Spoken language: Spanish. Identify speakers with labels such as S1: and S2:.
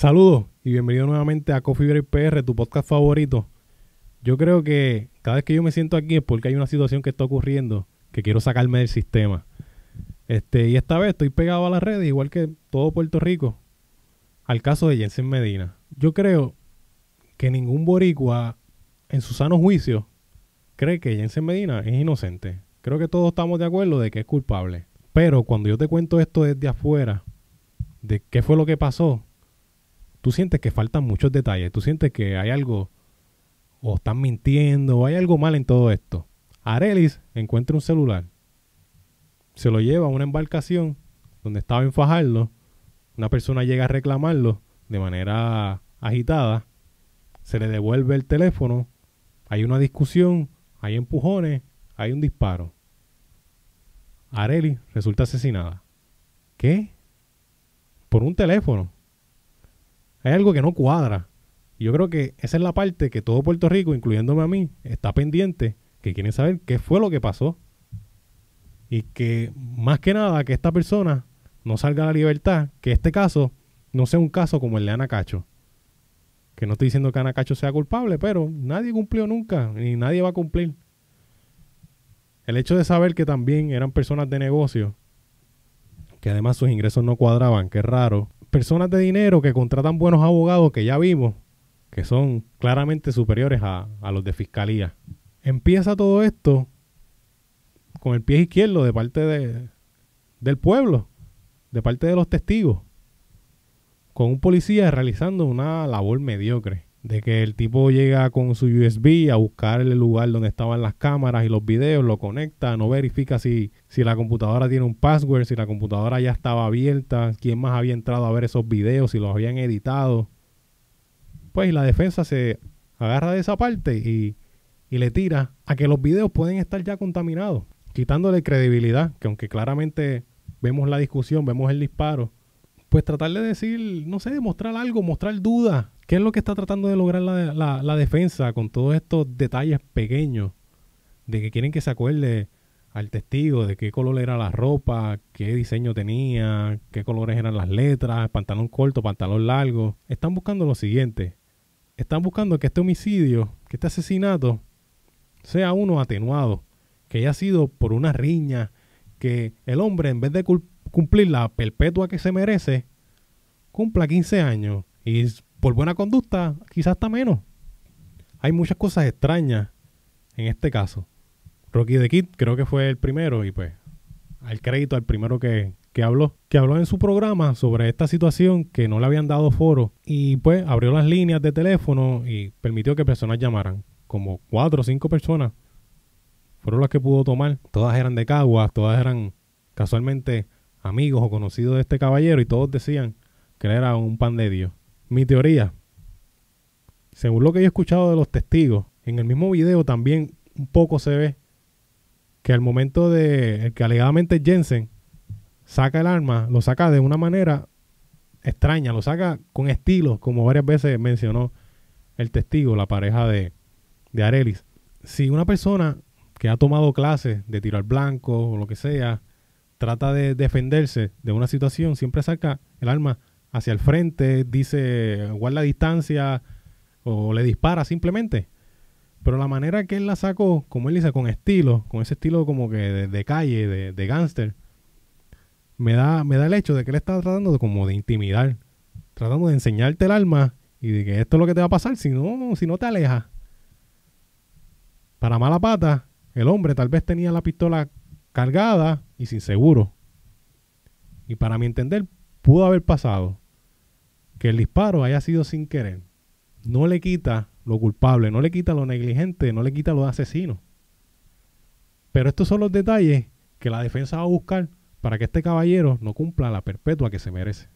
S1: Saludos y bienvenido nuevamente a Coffee Break PR, tu podcast favorito. Yo creo que cada vez que yo me siento aquí es porque hay una situación que está ocurriendo que quiero sacarme del sistema. Este, y esta vez estoy pegado a las redes, igual que todo Puerto Rico, al caso de Jensen Medina. Yo creo que ningún boricua en su sano juicio cree que Jensen Medina es inocente. Creo que todos estamos de acuerdo de que es culpable. Pero cuando yo te cuento esto desde afuera, de qué fue lo que pasó, tú sientes que faltan muchos detalles, tú sientes que hay algo, o están mintiendo, o hay algo mal en todo esto. Arelis encuentra un celular, se lo lleva a una embarcación donde estaba en Fajardo, una persona llega a reclamarlo de manera agitada, se le devuelve el teléfono, hay una discusión, hay empujones, hay un disparo. Arelis resulta asesinada. ¿Qué? Por un teléfono. Hay algo que no cuadra. Yo creo que esa es la parte que todo Puerto Rico, incluyéndome a mí, está pendiente, que quieren saber qué fue lo que pasó. Y que más que nada que esta persona no salga a la libertad, que este caso no sea un caso como el de Ana Cacho. Que no estoy diciendo que Ana Cacho sea culpable, pero nadie cumplió nunca, ni nadie va a cumplir. El hecho de saber que también eran personas de negocio, que además sus ingresos no cuadraban, que es raro, personas de dinero que contratan buenos abogados que ya vimos, que son claramente superiores a, los de fiscalía. Empieza todo esto con el pie izquierdo de parte de, del pueblo, de parte de los testigos, con un policía realizando una labor mediocre de que el tipo llega con su USB a buscar el lugar donde estaban las cámaras y los videos, lo conecta, no verifica si, si la computadora tiene un password, si la computadora ya estaba abierta, quién más había entrado a ver esos videos, si los habían editado. Pues la defensa se agarra de esa parte y, y le tira a que los videos pueden estar ya contaminados, quitándole credibilidad, que aunque claramente vemos la discusión, vemos el disparo, pues tratar de decir, no sé, mostrar algo, mostrar dudas, ¿Qué es lo que está tratando de lograr la, defensa con todos estos detalles pequeños? De que quieren que se acuerde al testigo de qué color era la ropa, qué diseño tenía, qué colores eran las letras, pantalón corto, pantalón largo. Están buscando lo siguiente. Están buscando que este homicidio, que este asesinato, sea uno atenuado, que haya sido por una riña, que el hombre en vez de cumplir la perpetua que se merece, cumpla 15 años y por buena conducta, quizás hasta menos. Hay muchas cosas extrañas en este caso. Rocky the Kid creo que fue el primero y pues al crédito al primero que, que habló, que habló en su programa sobre esta situación que no le habían dado foro y pues abrió las líneas de teléfono y permitió que personas llamaran, como cuatro o cinco personas fueron las que pudo tomar, todas eran de Caguas, todas eran casualmente amigos o conocidos de este caballero y todos decían que era un pan de Dios. Mi teoría, según lo que yo he escuchado de los testigos, en el mismo video también un poco se ve que al momento de que alegadamente Jensen saca el arma, lo saca de una manera extraña, lo saca con estilo, como varias veces mencionó el testigo, la pareja de, de Arelis. Si una persona que ha tomado clases de tiro al blanco o lo que sea, trata de defenderse de una situación, siempre saca el arma hacia el frente, dice guarda distancia o le dispara simplemente. Pero la manera que él la sacó, como él dice, con estilo, con ese estilo como que de, calle, de, de gángster, me da, me da el hecho de que él está tratando de como de intimidar, tratando de enseñarte el alma y de que esto es lo que te va a pasar si no, si no te alejas. Para mala pata, el hombre tal vez tenía la pistola cargada y sin seguro. Y para mi entender, pudo haber pasado que el disparo haya sido sin querer, no le quita lo culpable, no le quita lo negligente, no le quita lo asesino. Pero estos son los detalles que la defensa va a buscar para que este caballero no cumpla la perpetua que se merece.